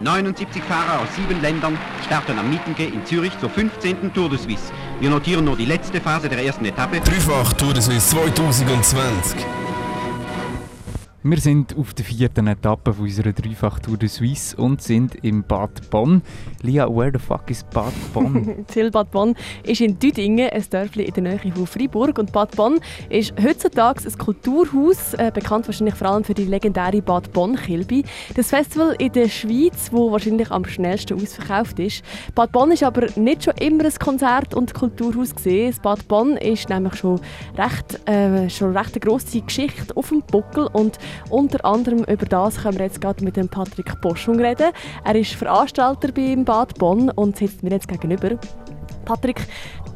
79 Fahrer aus sieben Ländern starten am Mittenge in Zürich zur 15. Tour de Suisse. Wir notieren nur die letzte Phase der ersten Etappe. Dreifach Tour de Suisse 2020. Wir sind auf der vierten Etappe unserer Dreifach-Tour de Suisse und sind im Bad Bonn. Lia, where the fuck is Bad Bonn? Ziel Bad Bonn ist in Düdingen, ein Dörfli in der Nähe von Freiburg. Und Bad Bonn ist heutzutage ein Kulturhaus, äh, bekannt wahrscheinlich vor allem für die legendäre Bad Bonn-Kilby. Das Festival in der Schweiz, wo wahrscheinlich am schnellsten ausverkauft ist. Bad Bonn ist aber nicht schon immer ein Konzert- und Kulturhaus gesehen. Das Bad Bonn ist nämlich schon recht, äh, schon recht eine grosse Geschichte auf dem Buckel und unter anderem über das können wir jetzt gerade mit dem Patrick Boschung reden. Er ist Veranstalter beim Bad Bonn und sitzt mir jetzt gegenüber. Patrick,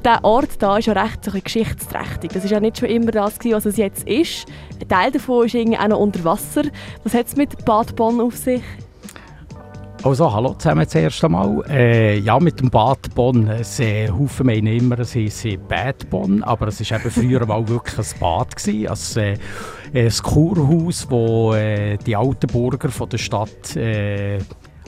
der Ort da ist ja recht so geschichtsträchtig. Das ist ja nicht schon immer das, was es jetzt ist. Ein Teil davon ist irgendwie auch noch unter Wasser. Was hat es mit Bad Bonn auf sich? Also, hallo zusammen zuerst einmal. Äh, ja, mit dem Bad Bonn. Es äh, Haufen meinen immer, es ist Bad Bonn, aber es war eben früher mal wirklich ein Bad. Gewesen. Also, äh, ein Kurhaus, wo äh, die alten Bürger von der Stadt äh,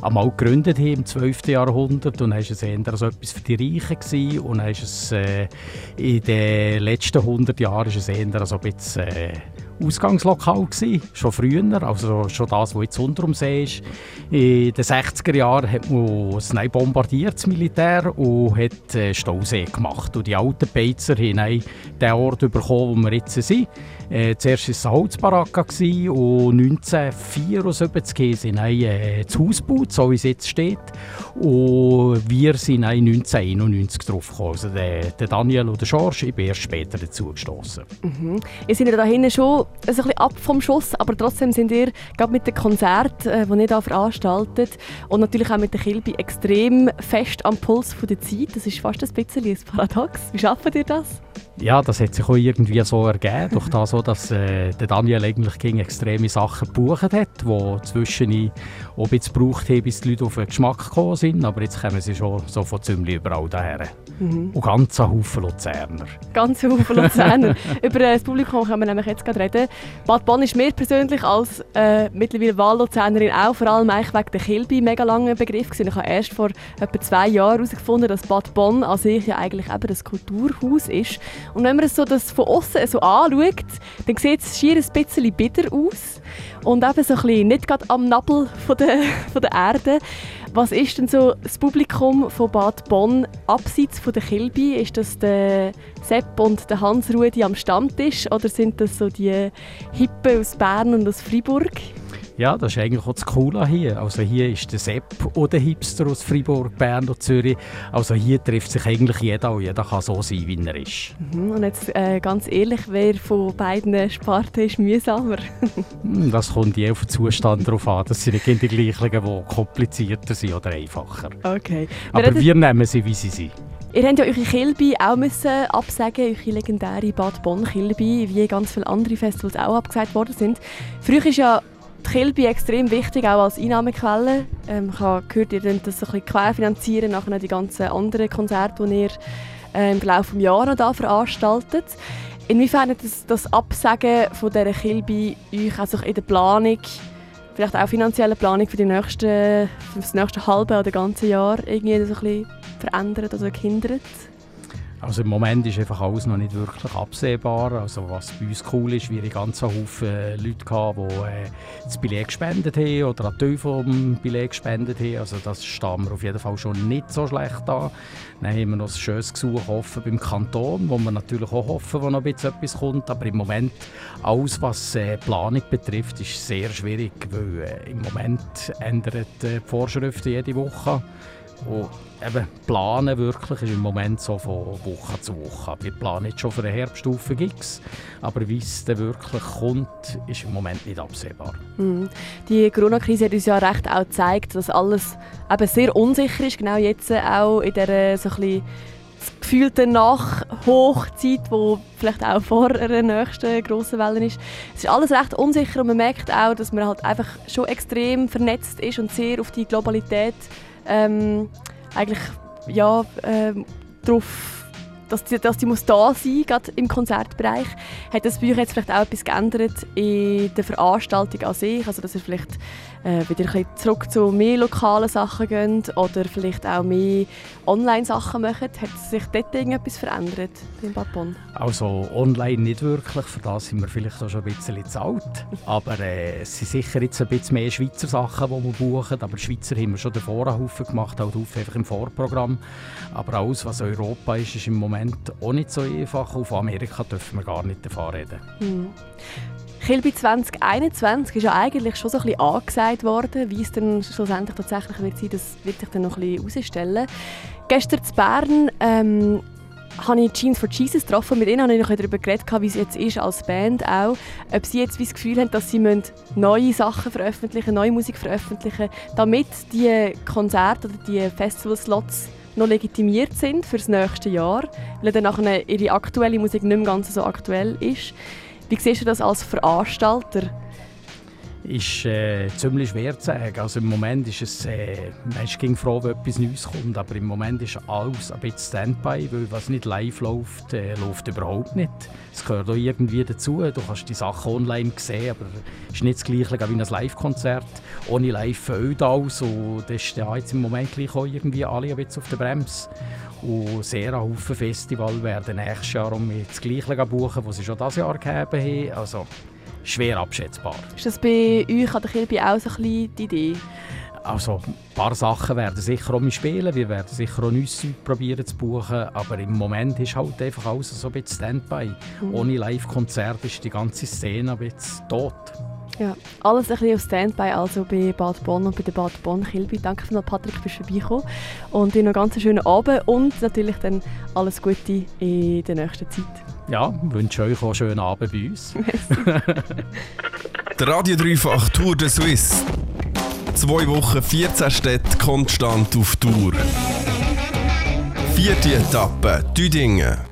einmal gegründet haben im 12. Jahrhundert und dann war es eher so etwas für die Reichen gewesen. und dann ist es äh, in den letzten 100 Jahren ist es eher so ein bisschen äh, Ausgangslokal gewesen, schon früher, also schon das, was jetzt unter dem See ist. In den 60er Jahren hat man es bombardiert, das Militär, und hat äh, Stausee gemacht. Und die alten Beizer haben den Ort bekommen, wo wir jetzt sind. Äh, zuerst war es eine Holzbaracke und 1974 sind sie äh, das Haus gebaut, so wie es jetzt steht. Und wir sind 1991 drauf gekommen. Also der, der Daniel und der George, ich bin erst später dazu gestoßen. Mhm. Ihr seid ja da hinten schon ein bisschen ab vom Schuss, aber trotzdem sind ihr gerade mit den Konzerten, äh, die ihr hier veranstaltet und natürlich auch mit der Kilby extrem fest am Puls von der Zeit. Das ist fast ein bisschen ein Paradox. Wie schafft ihr das? Ja, das hat sich auch irgendwie so ergeben, durch das, dass äh, der Daniel eigentlich gegen extreme Sachen gebucht hat, die zwischen ein bisschen gebraucht haben, bis die Leute auf den Geschmack gekommen sind. Aber jetzt kommen sie schon so von ziemlich überall daher. Mhm. Und ganz ein Haufen Luzerner. Ganz ein Haufen Luzerner. Über äh, das Publikum können wir nämlich jetzt gerade reden. Bad Bonn ist mir persönlich als äh, mittlerweile Wahlluzernerin auch vor allem eigentlich wegen der Kilby mega lange Begriff gewesen. Ich habe erst vor etwa zwei Jahren herausgefunden, dass Bad Bonn an sich ja eigentlich eben das Kulturhaus ist. Und wenn man so das von außen so anschaut, dann sieht es schier ein bisschen bitter aus und eben so ein bisschen nicht gerade am Nabel von der, von der Erde. Was ist denn so das Publikum von Bad Bonn abseits von der Kilby? Ist das der Sepp und der Hans-Rudi am Stammtisch oder sind das so die Hippen aus Bern und aus Freiburg? Ja, das ist eigentlich auch das Coole hier. Also hier ist der Sepp oder der Hipster aus Freiburg, Bern oder Zürich. Also hier trifft sich eigentlich jeder und jeder kann so sein, wie er ist. Mhm, und jetzt äh, ganz ehrlich, wer von beiden Sparten ist mühsamer? Hm, das kommt je auf den Zustand darauf an. Das sind nicht die gleichen, die komplizierter sind oder einfacher. Okay. Aber wir, nehmen sie, wie sie sind. Ihr habt ja eure Kilby auch müssen absagen, eure legendäre Bad Bonn Kilby, wie ganz viele andere Festivals auch abgesagt worden sind. Früher ist ja Kilby extrem wichtig, auch als Einnahmequelle. Ähm, ich gehört, ihr könnt das so ein bisschen querfinanzieren, nachher die ganzen anderen Konzerte, die ihr äh, im Laufe des Jahres da veranstaltet. Inwiefern hat das, das Absagen von dieser Kilby euch also in der Planung, vielleicht auch finanzielle Planung für, die nächsten, für das nächste halbe oder ganze Jahr irgendwie so ein bisschen verändert oder gehindert? Also im Moment ist einfach alles noch nicht wirklich absehbar. Also was bei uns cool ist, wir hatten ganz Haufen äh, Leute, gehabt, die äh, das Billett gespendet haben oder an Teil vom Billett gespendet haben. Also das stehen wir auf jeden Fall schon nicht so schlecht an. Dann haben wir noch ein schönes Gesuch offen beim Kanton, wo wir natürlich auch hoffen, wo noch ein bisschen etwas kommt. Aber im Moment, alles was äh, Planung betrifft, ist sehr schwierig, weil äh, im Moment ändern die Vorschriften jede Woche. Und eben planen wirklich ist im Moment so von Woche zu Woche. Wir planen jetzt schon für eine Herbststufe Gigs, aber wie es dann wirklich kommt, ist im Moment nicht absehbar. Mhm. Die Corona-Krise hat uns ja recht auch gezeigt, dass alles eben sehr unsicher ist, genau jetzt auch in dieser so ein gefühlte Nachhochzeit, wo vielleicht auch vor einer nächsten grossen Welle ist. Es ist alles recht unsicher und man merkt auch, dass man halt einfach schon extrem vernetzt ist und sehr auf die Globalität ähm, eigentlich ja, ähm, darauf dass die, dass die muss da sein gerade im Konzertbereich. Hat das bei euch jetzt vielleicht auch etwas geändert in der Veranstaltung an sich? Also dass ihr vielleicht äh, wieder ein bisschen zurück zu mehr lokalen Sachen gehen oder vielleicht auch mehr Online-Sachen machen. Hat sich dort irgendetwas verändert beim Bad Bonn? Also online nicht wirklich, für das sind wir vielleicht auch schon ein bisschen zu alt. Aber äh, es sind sicher jetzt ein bisschen mehr Schweizer Sachen, die wir buchen. Aber Schweizer haben wir schon davor einen Haufen gemacht, halt Haufen einfach im Vorprogramm. Aber alles, was Europa ist, ist im Moment auch nicht so einfach. Auf Amerika dürfen wir gar nicht davon reden. Hm. Kilby 2021 ist ja eigentlich schon so ein bisschen angesagt worden. Wie es dann schlussendlich tatsächlich wird sein, das wird sich dann noch ein bisschen herausstellen. Gestern in Bern ähm, habe ich Jeans for Jesus getroffen. Mit ihnen habe ich noch darüber geredet, wie es jetzt ist als Band auch. Ob sie jetzt das Gefühl haben, dass sie neue Sachen veröffentlichen neue Musik veröffentlichen damit die Konzerte oder die Festival-Slots noch legitimiert sind für das nächste Jahr, weil dann nachher ihre aktuelle Musik nicht mehr ganz so aktuell ist. Wie siehst du das als Veranstalter? ist äh, ziemlich schwer zu sagen. Also im Moment ist es, äh, Mensch ging froh, wenn etwas Neues kommt, aber im Moment ist alles ein bisschen Standby, weil was nicht live läuft, äh, läuft überhaupt nicht. Es gehört auch irgendwie dazu. Du kannst die Sachen online sehen, aber es ist nicht das Gleiche wie ein Live-Konzert. Ohne live fällt alles und das ist ja jetzt im Moment gleich auch irgendwie alle ein bisschen auf der Bremse. Und sehr viele Festivals werden nächstes Jahr um das Gleiche buchen, was sie schon dieses Jahr gegeben haben. Also, schwer abschätzbar. Ist das bei euch an der Kirche auch so ein bisschen die Idee? Also ein paar Sachen werden sicher auch spielen, wir werden sicher auch Zeug probieren zu buchen, aber im Moment ist halt einfach alles so ein bisschen Standby. Mhm. Ohne Live-Konzert ist die ganze Szene ein bisschen tot. Ja, alles ein bisschen auf Standby, also bei Bad Bonn und bei der Bad Bonn Kilby. Danke vielmals, Patrick, bist du vorbeigekommen. Und dir noch einen ganz schönen Abend und natürlich dann alles Gute in der nächsten Zeit. Ja, wünsche euch auch einen schönen Abend bei uns. der Radio Dreifach Tour de Suisse. Zwei Wochen, 14 Städte konstant auf Tour. Vierte Etappe, Düdingen.